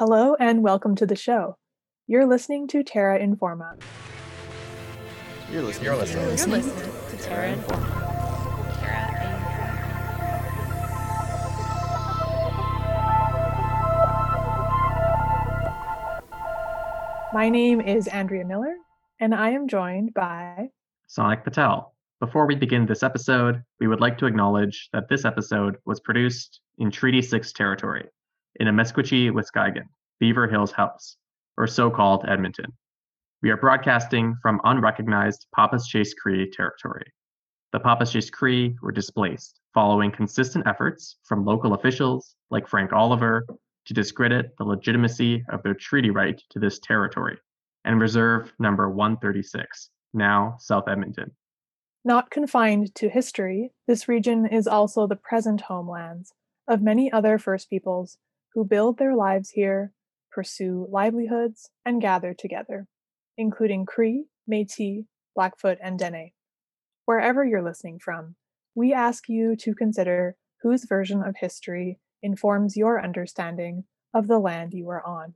Hello and welcome to the show. You're listening to Terra Informa. You're listening. You're to listening. You're listening to Terra Informa. My name is Andrea Miller, and I am joined by Sonic Patel. Before we begin this episode, we would like to acknowledge that this episode was produced in Treaty 6 territory, in Amiskwaciwâskahikan, Beaver Hills House, or so called Edmonton. We are broadcasting from unrecognized Papaschase Cree territory. The Papaschase Cree were displaced following consistent efforts from local officials like Frank Oliver to discredit the legitimacy of their treaty right to this territory and reserve number 136, now South Edmonton. Not confined to history, this region is also the present homelands of many other First Peoples who build their lives here, pursue livelihoods, and gather together, including Cree, Metis, Blackfoot, and Dene. Wherever you're listening from, we ask you to consider whose version of history informs your understanding of the land you are on.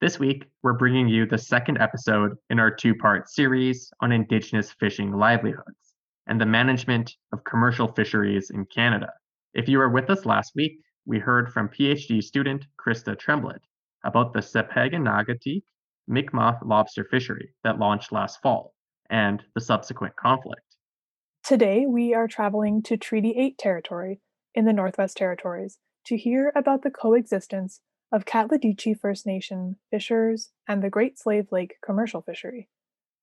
This week, we're bringing you the second episode in our two part series on Indigenous fishing livelihoods and the management of commercial fisheries in Canada. If you were with us last week, we heard from PhD student Krista Tremblett about the Sipekne'katik Mi'kmaq lobster fishery that launched last fall and the subsequent conflict. Today, we are traveling to Treaty 8 territory in the Northwest Territories to hear about the coexistence of K'atl'odeeche First Nation fishers and the Great Slave Lake commercial fishery.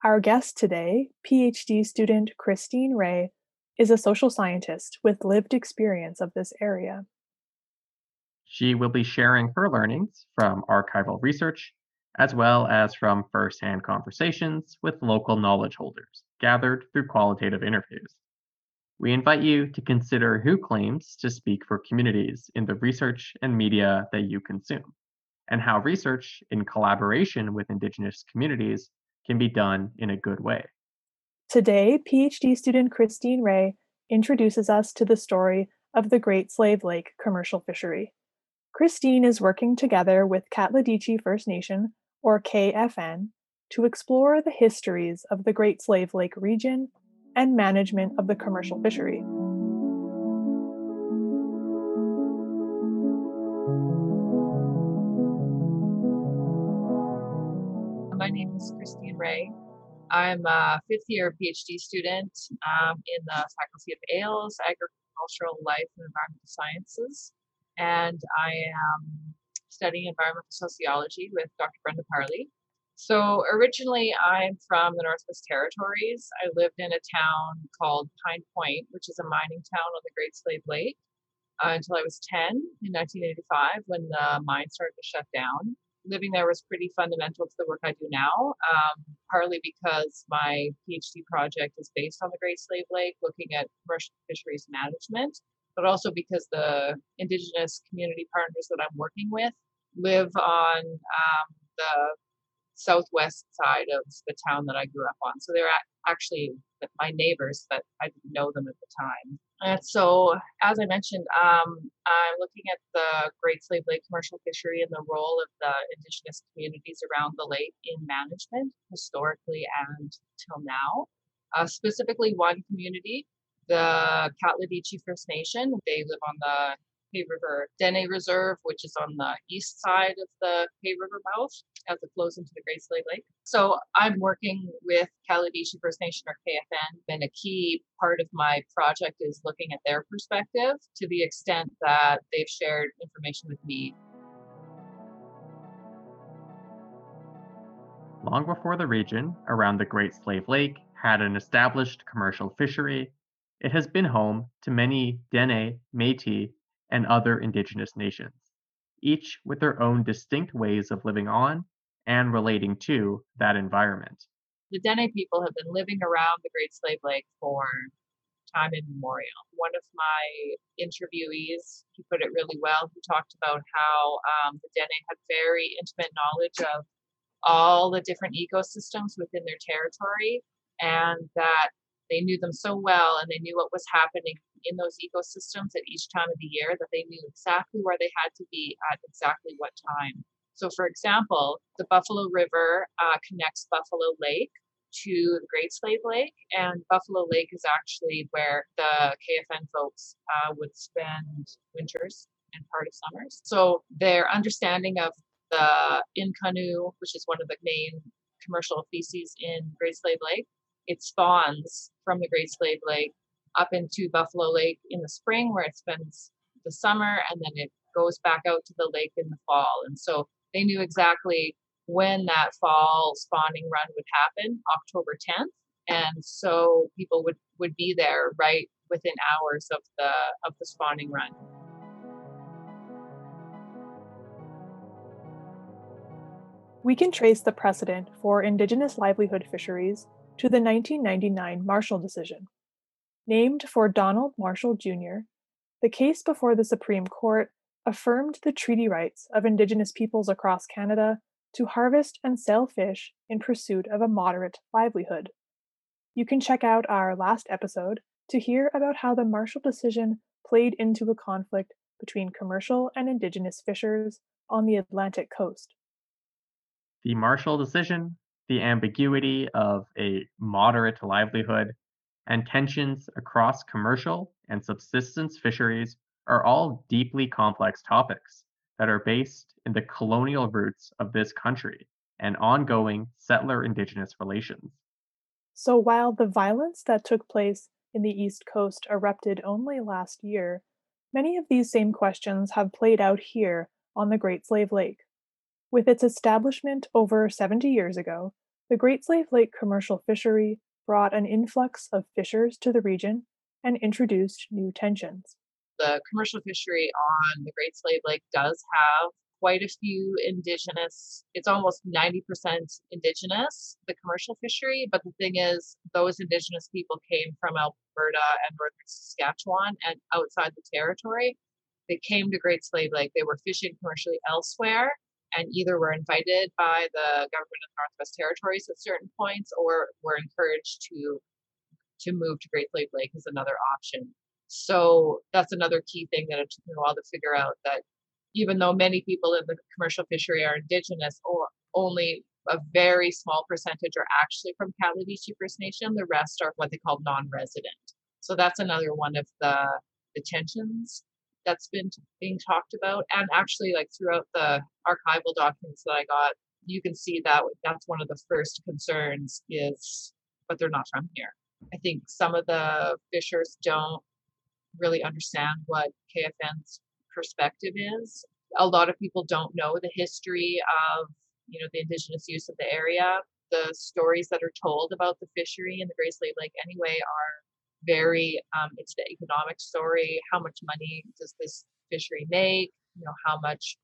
Our guest today, PhD student Christine Ray, is a social scientist with lived experience of this area. She will be sharing her learnings from archival research, as well as from firsthand conversations with local knowledge holders gathered through qualitative interviews. We invite you to consider who claims to speak for communities in the research and media that you consume, and how research in collaboration with Indigenous communities can be done in a good way. Today, PhD student Christine Ray introduces us to the story of the Great Slave Lake commercial fishery. Christine is working together with K'atl'odeeche First Nation, or KFN, to explore the histories of the Great Slave Lake region and management of the commercial fishery. My name is Christine Ray. I'm a fifth year PhD student um, in the Faculty of ALES, Agricultural Life and Environmental Sciences, and I am studying environmental sociology with Dr. Brenda Parlee. So originally, I'm from the Northwest Territories. I lived in a town called Pine Point, which is a mining town on the Great Slave Lake, uh, until I was 10 in 1985 when the mine started to shut down. Living there was pretty fundamental to the work I do now, um, partly because my PhD project is based on the Great Slave Lake, looking at commercial fisheries management, but also because the Indigenous community partners that I'm working with live on um, the southwest side of the town that I grew up on. So they're actually my neighbors, but I didn't know them at the time. And so, as I mentioned, um, I'm looking at the Great Slave Lake commercial fishery and the role of the indigenous communities around the lake in management, historically and till now. Uh, specifically, one community, the K'atl'odeeche First Nation. They live on the Hay River Dene Reserve, which is on the east side of the Hay River mouth as it flows into the Great Slave Lake. So I'm working with K'atl'odeeche First Nation or KFN, and a key part of my project is looking at their perspective to the extent that they've shared information with me. Long before the region around the Great Slave Lake had an established commercial fishery, it has been home to many Dene, Metis, and other indigenous nations, each with their own distinct ways of living on and relating to that environment. The Dene people have been living around the Great Slave Lake for time immemorial. One of my interviewees, he put it really well. He talked about how um, the Dene had very intimate knowledge of all the different ecosystems within their territory and that they knew them so well and they knew what was happening in those ecosystems at each time of the year that they knew exactly where they had to be at exactly what time. So, for example, the Buffalo River uh, connects Buffalo Lake to the Great Slave Lake, and Buffalo Lake is actually where the KFN folks uh, would spend winters and part of summers. So, their understanding of the Inconnu, which is one of the main commercial species in Great Slave Lake, it spawns from the Great Slave Lake up into Buffalo Lake in the spring, where it spends the summer, and then it goes back out to the lake in the fall. And so they knew exactly when that fall spawning run would happen, October 10th. And so people would, would be there right within hours of the of the spawning run. We can trace the precedent for indigenous livelihood fisheries to the 1999 Marshall decision. Named for Donald Marshall Jr., the case before the Supreme Court affirmed the treaty rights of Indigenous peoples across Canada to harvest and sell fish in pursuit of a moderate livelihood. You can check out our last episode to hear about how the Marshall decision played into a conflict between commercial and Indigenous fishers on the Atlantic coast. The Marshall decision, the ambiguity of a moderate livelihood, and tensions across commercial and subsistence fisheries are all deeply complex topics that are based in the colonial roots of this country and ongoing settler indigenous relations. So while the violence that took place in the East Coast erupted only last year, many of these same questions have played out here on the Great Slave Lake. With its establishment over 70 years ago, the Great Slave Lake commercial fishery brought an influx of fishers to the region and introduced new tensions. The commercial fishery on the Great Slave Lake does have quite a few indigenous, it's almost 90% indigenous, the commercial fishery. But the thing is, those indigenous people came from Alberta and northern Saskatchewan and outside the territory. They came to Great Slave Lake. They were fishing commercially elsewhere and either were invited by the government of the Northwest Territories at certain points or were encouraged to to move to Great Slave Lake is another option. So that's another key thing that it took me a while to figure out that even though many people in the commercial fishery are indigenous or only a very small percentage are actually from K'atl'odeeche First Nation, the rest are what they call non-resident. So that's another one of the, the tensions that's been being talked about and actually like throughout the archival documents that i got you can see that that's one of the first concerns is but they're not from here. I think some of the fishers don't really understand what kfn's perspective is. A lot of people don't know the history of you know the indigenous use of the area. The stories that are told about the fishery in the Great Slave Lake anyway are very um, it's the economic story how much money does this fishery make? You know how much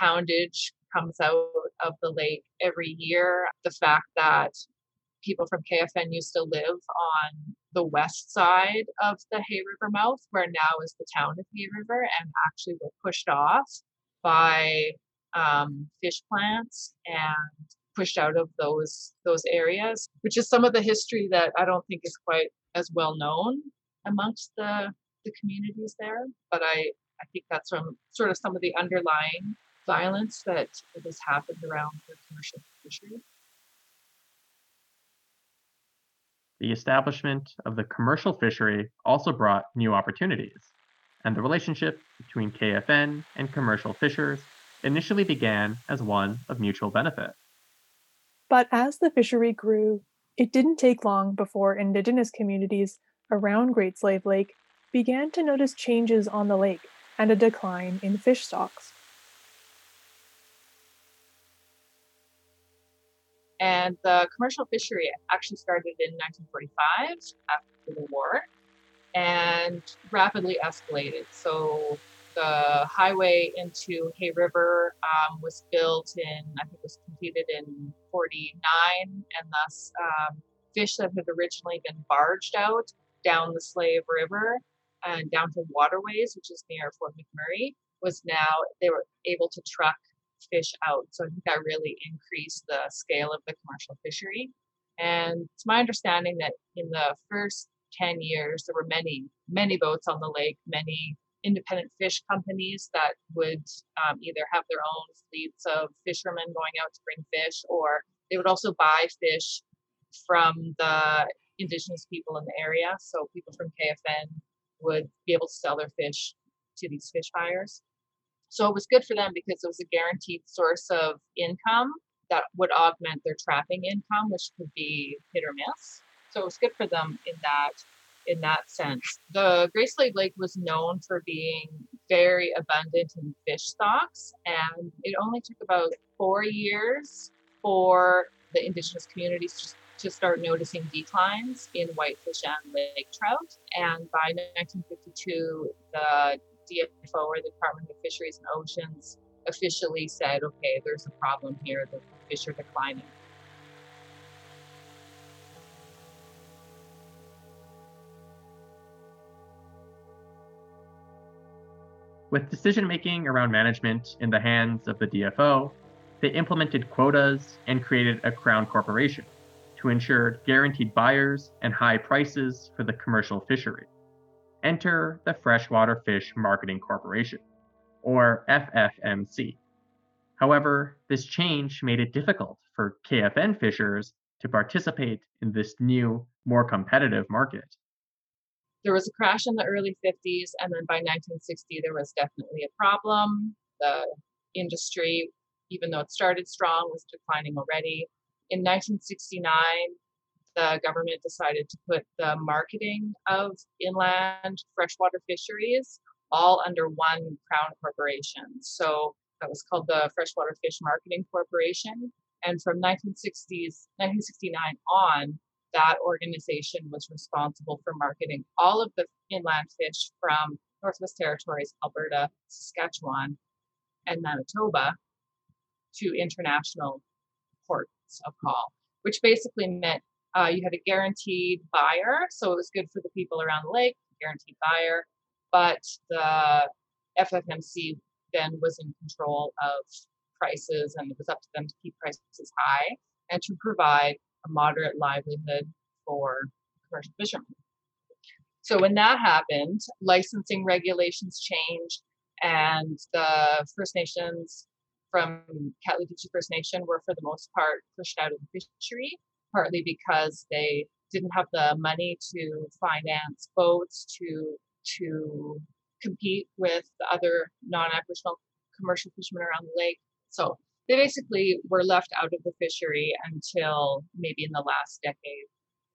poundage comes out of the lake every year? The fact that people from kfn used to live on the west side of the hay river mouth where now is the town of hay river and actually were pushed off by um, fish plants and pushed out of those those areas which is some of the history that i don't think is quite as well known amongst the the communities there. But I I think that's from sort of some of the underlying violence that has happened around the commercial fishery. The establishment of the commercial fishery also brought new opportunities, and the relationship between KFN and commercial fishers initially began as one of mutual benefit. But as the fishery grew, it didn't take long before indigenous communities around Great Slave Lake began to notice changes on the lake and a decline in fish stocks. And the commercial fishery actually started in 1945 after the war and rapidly escalated. So the highway into Hay River um, was built in, I think it was completed in 49, and thus um, fish that had originally been barged out down the Slave River and down to waterways, which is near Fort McMurray, was now they were able to truck fish out. So I think that really increased the scale of the commercial fishery. And it's my understanding that in the first 10 years, there were many, many boats on the lake, many independent fish companies that would um, either have their own fleets of fishermen going out to bring fish, or they would also buy fish from the indigenous people in the area. So people from KFN would be able to sell their fish to these fish buyers. So it was good for them because it was a guaranteed source of income that would augment their trapping income, which could be hit or miss. So it was good for them in that in that sense. The Great Slave Lake was known for being very abundant in fish stocks, and it only took about four years for the indigenous communities to start noticing declines in whitefish and lake trout. And by 1952, the DFO or the Department of Fisheries and Oceans officially said, okay, there's a problem here, the fish are declining. With decision making around management in the hands of the DFO, they implemented quotas and created a crown corporation to ensure guaranteed buyers and high prices for the commercial fishery. Enter the Freshwater Fish Marketing Corporation, or FFMC. However, this change made it difficult for KFN fishers to participate in this new, more competitive market there was a crash in the early 50s, and then by 1960, there was definitely a problem. The industry, even though it started strong, was declining already. In 1969, the government decided to put the marketing of inland freshwater fisheries all under one crown corporation. So that was called the Freshwater Fish Marketing Corporation. And from 1960s, 1969 on, that organization was responsible for marketing all of the inland fish from Northwest Territories, Alberta, Saskatchewan, and Manitoba to international ports of call, which basically meant uh, you had a guaranteed buyer. So it was good for the people around the lake, guaranteed buyer. But the FFMC then was in control of prices and it was up to them to keep prices high and to provide a moderate livelihood for commercial fishermen. So when that happened, licensing regulations changed, and the First Nations from K'atl'odeeche First Nation were for the most part pushed out of the fishery, partly because they didn't have the money to finance boats to to compete with the other non-Aboriginal commercial fishermen around the lake. So they basically were left out of the fishery until maybe in the last decade.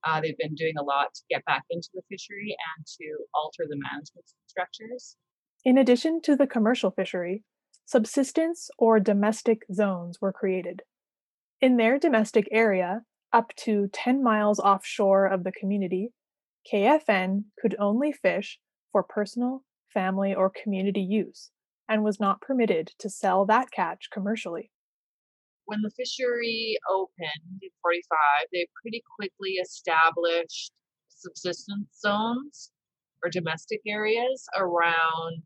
Uh, they've been doing a lot to get back into the fishery and to alter the management structures. In addition to the commercial fishery, subsistence or domestic zones were created. In their domestic area, up to 10 miles offshore of the community, KFN could only fish for personal, family, or community use and was not permitted to sell that catch commercially when the fishery opened in 45, they pretty quickly established subsistence zones or domestic areas around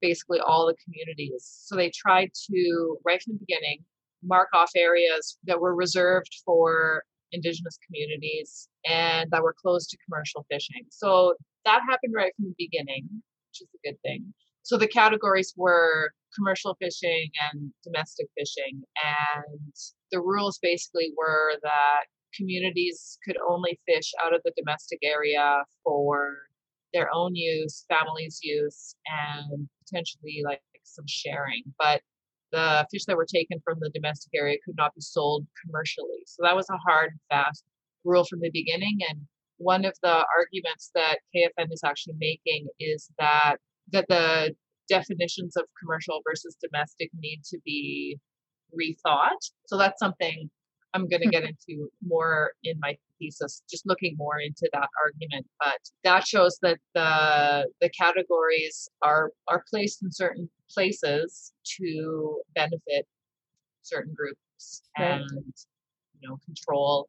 basically all the communities. So they tried to, right from the beginning, mark off areas that were reserved for indigenous communities and that were closed to commercial fishing. So that happened right from the beginning, which is a good thing. So the categories were commercial fishing and domestic fishing. And the rules basically were that communities could only fish out of the domestic area for their own use, families' use, and potentially like some sharing. But the fish that were taken from the domestic area could not be sold commercially. So that was a hard, fast rule from the beginning. And one of the arguments that KFN is actually making is that that the definitions of commercial versus domestic need to be rethought. So that's something I'm going to get into more in my thesis, just looking more into that argument. But that shows that the the categories are are placed in certain places to benefit certain groups right. and you know control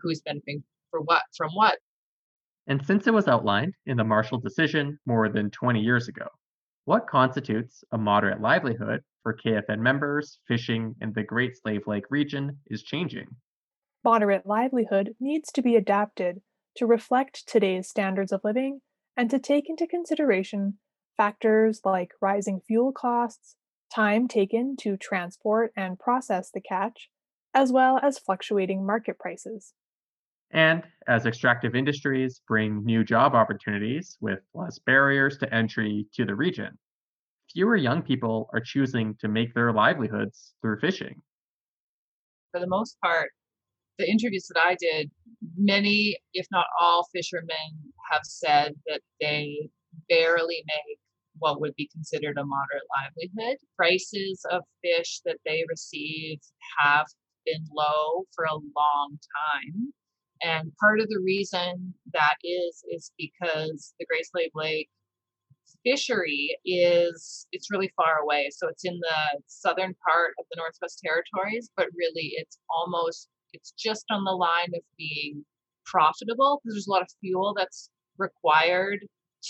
who's benefiting for what from what. And since it was outlined in the Marshall decision more than 20 years ago, what constitutes a moderate livelihood for KFN members fishing in the Great Slave Lake region is changing. Moderate livelihood needs to be adapted to reflect today's standards of living and to take into consideration Factors like rising fuel costs, time taken to transport and process the catch, as well as fluctuating market prices. And as extractive industries bring new job opportunities with less barriers to entry to the region, fewer young people are choosing to make their livelihoods through fishing. For the most part, the interviews that I did, many, if not all, fishermen have said that they barely make what would be considered a moderate livelihood. Prices of fish that they receive have been low for a long time. And part of the reason that is, is because the Great Slave Lake fishery is it's really far away. So it's in the southern part of the northwest territories but really it's almost it's just on the line of being profitable because there's a lot of fuel that's required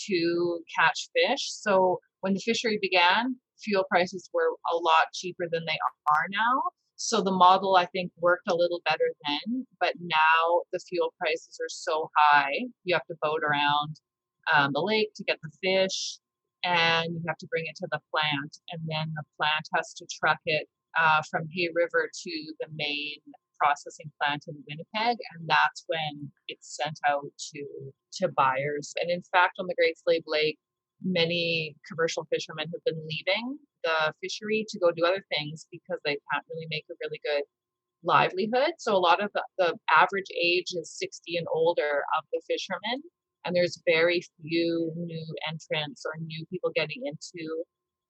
to catch fish. So when the fishery began fuel prices were a lot cheaper than they are now so the model i think worked a little better then but now the fuel prices are so high you have to boat around um, the lake to get the fish and you have to bring it to the plant and then the plant has to truck it uh, from hay river to the main processing plant in winnipeg and that's when it's sent out to to buyers. And in fact on the great slave lake many commercial fishermen have been leaving the fishery to go do other things because they can't really make a really good livelihood so a lot of the, the average age is 60 and older of the fishermen and there's very few new entrants or new people getting into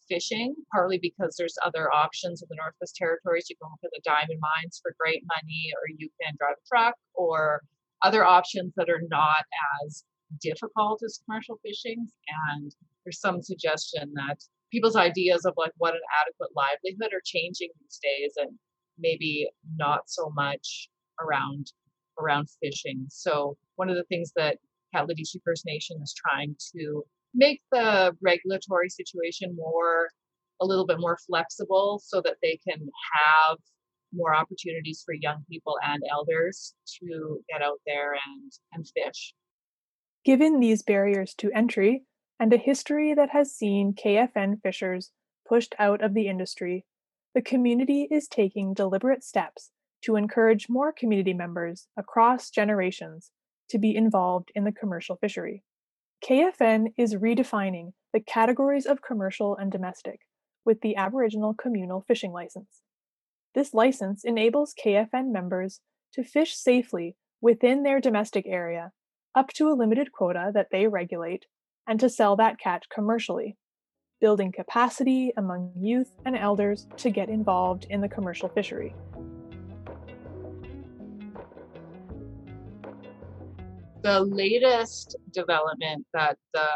fishing, partly because there's other options in the Northwest Territories. You can look at the diamond mines for great money, or you can drive a truck, or other options that are not as difficult as commercial fishing. And there's some suggestion that people's ideas of like what an adequate livelihood are changing these days, and maybe not so much around around fishing. So one of the things that K'atl'odeeche First Nation is trying to make the regulatory situation more a little bit more flexible so that they can have more opportunities for young people and elders to get out there and, and fish. Given these barriers to entry and a history that has seen KFN fishers pushed out of the industry, the community is taking deliberate steps to encourage more community members across generations to be involved in the commercial fishery. KFN is redefining the categories of commercial and domestic with the Aboriginal Communal Fishing License. This license enables KFN members to fish safely within their domestic area up to a limited quota that they regulate and to sell that catch commercially, building capacity among youth and elders to get involved in the commercial fishery. the latest development that the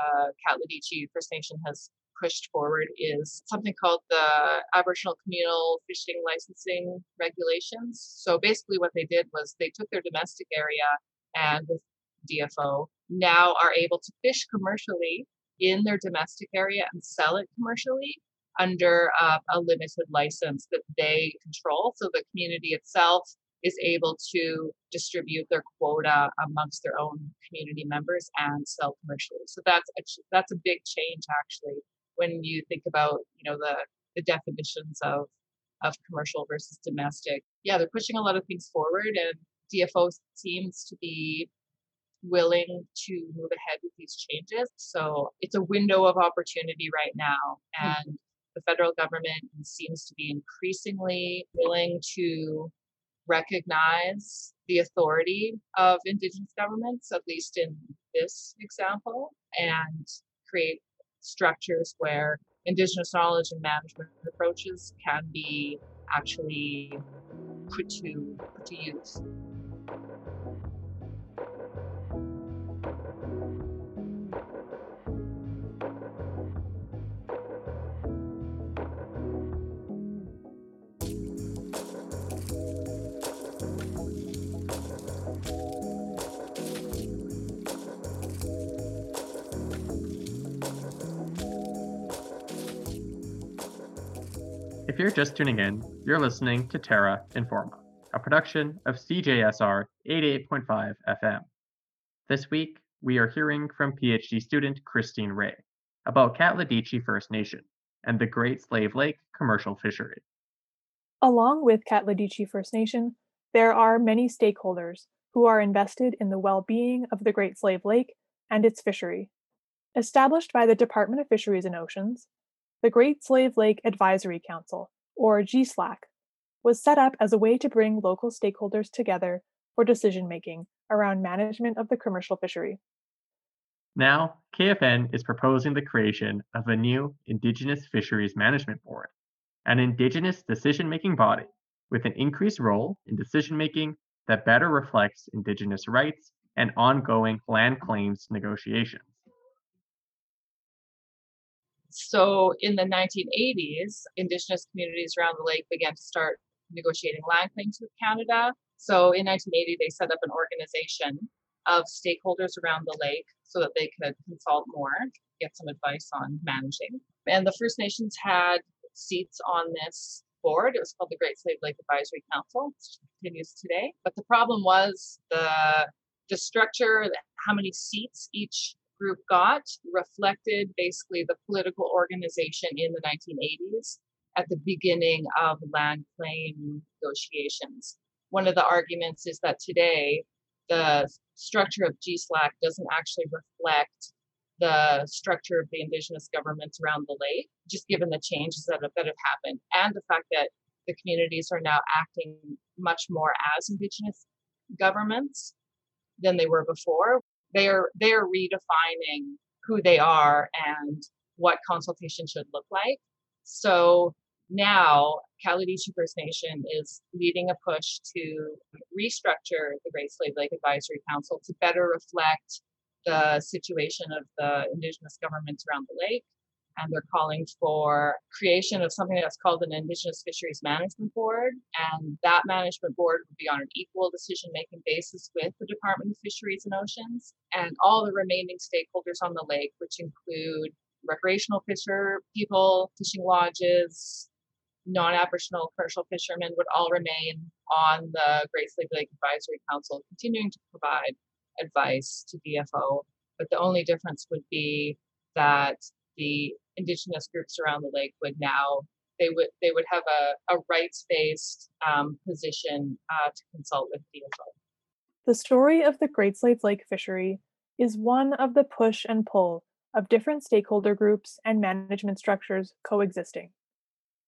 K'atl'odeeche First Nation has pushed forward is something called the Aboriginal Communal Fishing Licensing Regulations. So basically, what they did was they took their domestic area and with DFO now are able to fish commercially in their domestic area and sell it commercially under uh, a limited license that they control. So the community itself is able to distribute their quota amongst their own community members and sell commercially. So that's a, that's a big change actually when you think about you know the the definitions of of commercial versus domestic. Yeah, they're pushing a lot of things forward, and DFO seems to be willing to move ahead with these changes. So it's a window of opportunity right now, mm-hmm. and the federal government seems to be increasingly willing to recognize the authority of Indigenous governments, at least in this example, and create structures where Indigenous knowledge and management approaches can be actually put to, put to use. If you're just tuning in, you're listening to Terra Informa, a production of CJSR 88.5 FM. This week, we are hearing from PhD student Christine Ray about K'atl'odeeche First Nation and the Great Slave Lake commercial fishery. Along with K'atl'odeeche First Nation, there are many stakeholders who are invested in the well being of the Great Slave Lake and its fishery. Established by the Department of Fisheries and Oceans, the Great Slave Lake Advisory Council, or GSLAC, was set up as a way to bring local stakeholders together for decision making around management of the commercial fishery. Now, KFN is proposing the creation of a new Indigenous Fisheries Management Board, an Indigenous decision making body with an increased role in decision making that better reflects Indigenous rights and ongoing land claims negotiations. So in the 1980s, Indigenous communities around the lake began to start negotiating land claims with Canada. So in 1980, they set up an organization of stakeholders around the lake so that they could consult more, get some advice on managing. And the First Nations had seats on this board. It was called the Great Slave Lake Advisory Council, which continues today. But the problem was the the structure, how many seats each group got, reflected basically the political organization in the 1980s at the beginning of land claim negotiations. One of the arguments is that today the structure of GSLAC doesn't actually reflect the structure of the indigenous governments around the lake, just given the changes that have, that have happened and the fact that the communities are now acting much more as indigenous governments than they were before. They are they are redefining who they are and what consultation should look like. So now K'atl'odeeche First Nation is leading a push to restructure the Great Slave Lake Advisory Council to better reflect the situation of the indigenous governments around the lake. And they're calling for creation of something that's called an Indigenous Fisheries Management Board. And that management board would be on an equal decision making basis with the Department of Fisheries and Oceans and all the remaining stakeholders on the lake, which include recreational fisher people, fishing lodges, non-Aboriginal commercial fishermen would all remain on the Great Slave Lake Advisory Council, continuing to provide advice to DFO. But the only difference would be that the indigenous groups around the lake would now they would they would have a, a rights-based um, position uh, to consult with DFO. The story of the Great Slave Lake fishery is one of the push and pull of different stakeholder groups and management structures coexisting.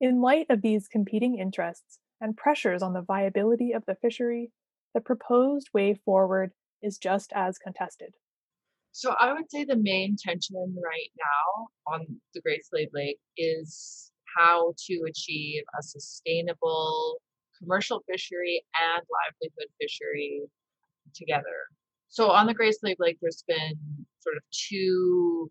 In light of these competing interests and pressures on the viability of the fishery, the proposed way forward is just as contested. So I would say the main tension right now on the Great Slave Lake is how to achieve a sustainable commercial fishery and livelihood fishery together. So on the Great Slave Lake, there's been sort of two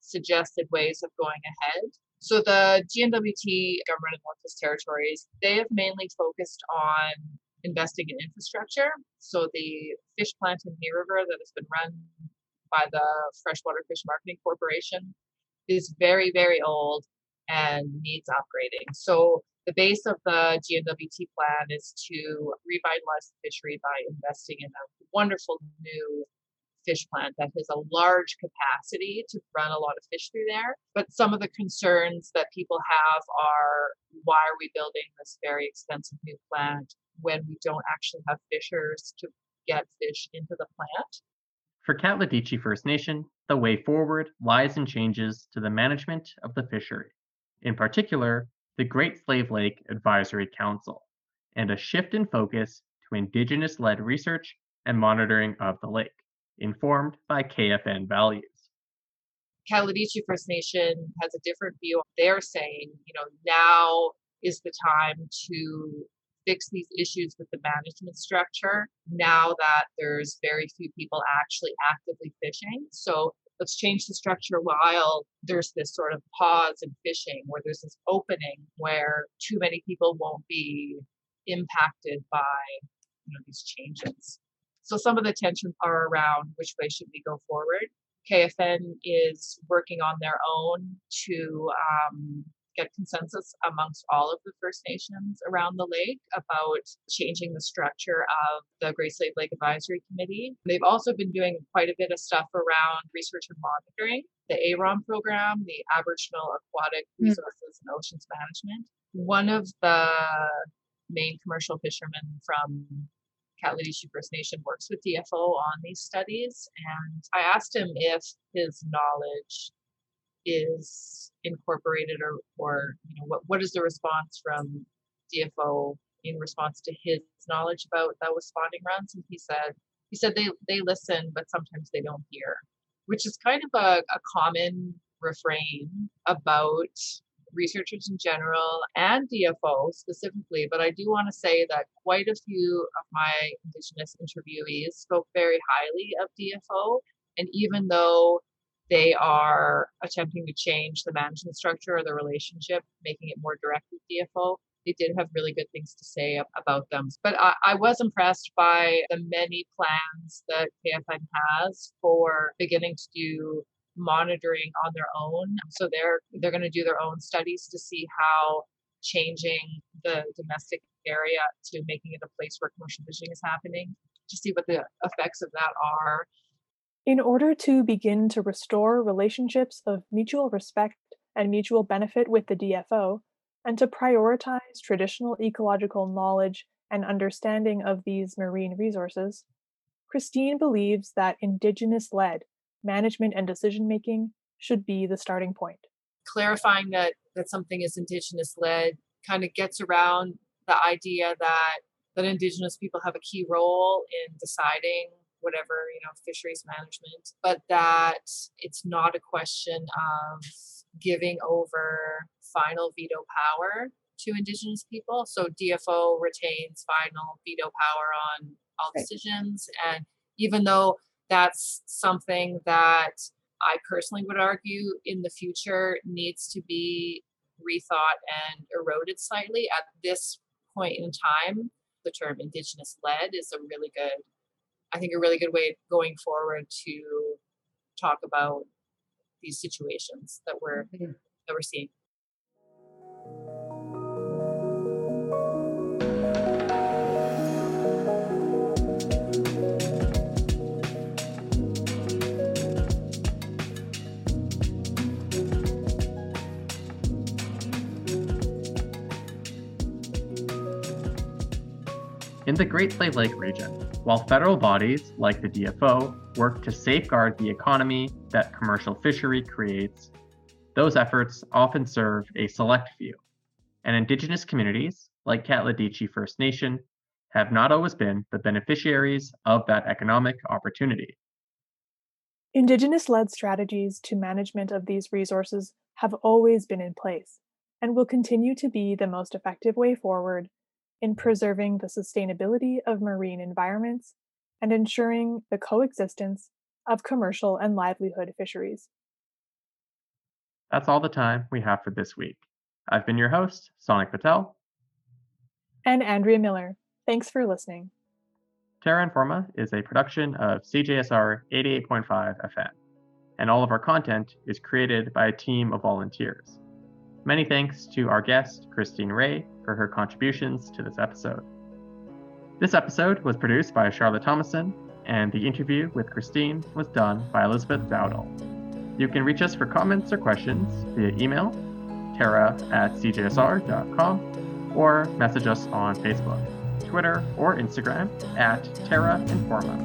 suggested ways of going ahead. So the GNWT government of Northwest Territories, they have mainly focused on investing in infrastructure. So the fish plant in Hay River that has been run by the Freshwater Fish Marketing Corporation is very, very old and needs upgrading. So the base of the GNWT plan is to revitalize the fishery by investing in a wonderful new fish plant that has a large capacity to run a lot of fish through there. But some of the concerns that people have are why are we building this very expensive new plant when we don't actually have fishers to get fish into the plant? For K'atl'odeeche First Nation, the way forward lies in changes to the management of the fishery, in particular, the Great Slave Lake Advisory Council, and a shift in focus to Indigenous led research and monitoring of the lake informed by KFN values. K'atl'odeeche First Nation has a different view. They're saying, you know, now is the time to fix these issues with the management structure now that there's very few people actually actively fishing. So let's change the structure while there's this sort of pause in fishing where there's this opening where too many people won't be impacted by you know these changes. So some of the tensions are around which way should we go forward. KFN is working on their own to um, get consensus amongst all of the First Nations around the lake about changing the structure of the Great Slave Lake Advisory Committee. They've also been doing quite a bit of stuff around research and monitoring, the AROM program, the Aboriginal Aquatic hmm. Resources and Oceans Management. One of the main commercial fishermen from K'atl'odeeche First Nation works with DFO on these studies. And I asked him if his knowledge is incorporated or, or you know, what, what is the response from DFO in response to his knowledge about those spawning runs? And he said, he said they, they listen, but sometimes they don't hear, which is kind of a, a common refrain about researchers in general and DFO specifically, but I do want to say that quite a few of my Indigenous interviewees spoke very highly of DFO. And even though they are attempting to change the management structure or the relationship, making it more direct with DFO, they did have really good things to say about them. But I, I, was impressed by the many plans that KFN has for beginning to do monitoring on their own. So they're they're going to do their own studies to see how changing the domestic area to making it a place where commercial fishing is happening to see what the effects of that are. In order to begin to restore relationships of mutual respect and mutual benefit with the DFO, and to prioritize traditional ecological knowledge and understanding of these marine resources, Christine believes that Indigenous led management and decision making should be the starting point. Clarifying that that something is indigenous led kind of gets around the idea that that indigenous people have a key role in deciding whatever you know fisheries management but that it's not a question of giving over final veto power to indigenous people so dfo retains final veto power on all decisions and even though that's something that I personally would argue in the future needs to be rethought and eroded slightly. At this point in time, the term Indigenous led is a really good, I think, a really good way going forward to talk about these situations that we're mm-hmm. that we're seeing. In the Great Slave Lake region, while federal bodies like the DFO work to safeguard the economy that commercial fishery creates, those efforts often serve a select few. And Indigenous communities, like K'atl'odeeche First Nation, have not always been the beneficiaries of that economic opportunity. Indigenous led strategies to management of these resources have always been in place and will continue to be the most effective way forward in preserving the sustainability of marine environments and ensuring the coexistence of commercial and livelihood fisheries. That's all the time we have for this week. I've been your host, Sonic Patel. And Andrea Miller. Thanks for listening. Terra Informa is a production of CJSR 88.5 FM, and all of our content is created by a team of volunteers. Many thanks to our guest, Christine Ray, for her contributions to this episode. This episode was produced by Charlotte Thomason, and the interview with Christine was done by Elizabeth Dowdall. You can reach us for comments or questions via email, terra at cjsr.com, or message us on Facebook, Twitter, or Instagram at Terra Informa.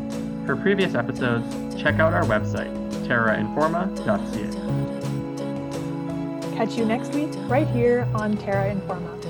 For previous episodes, check out our website, terrainforma.ca. Catch you next week right here on Terra Informa.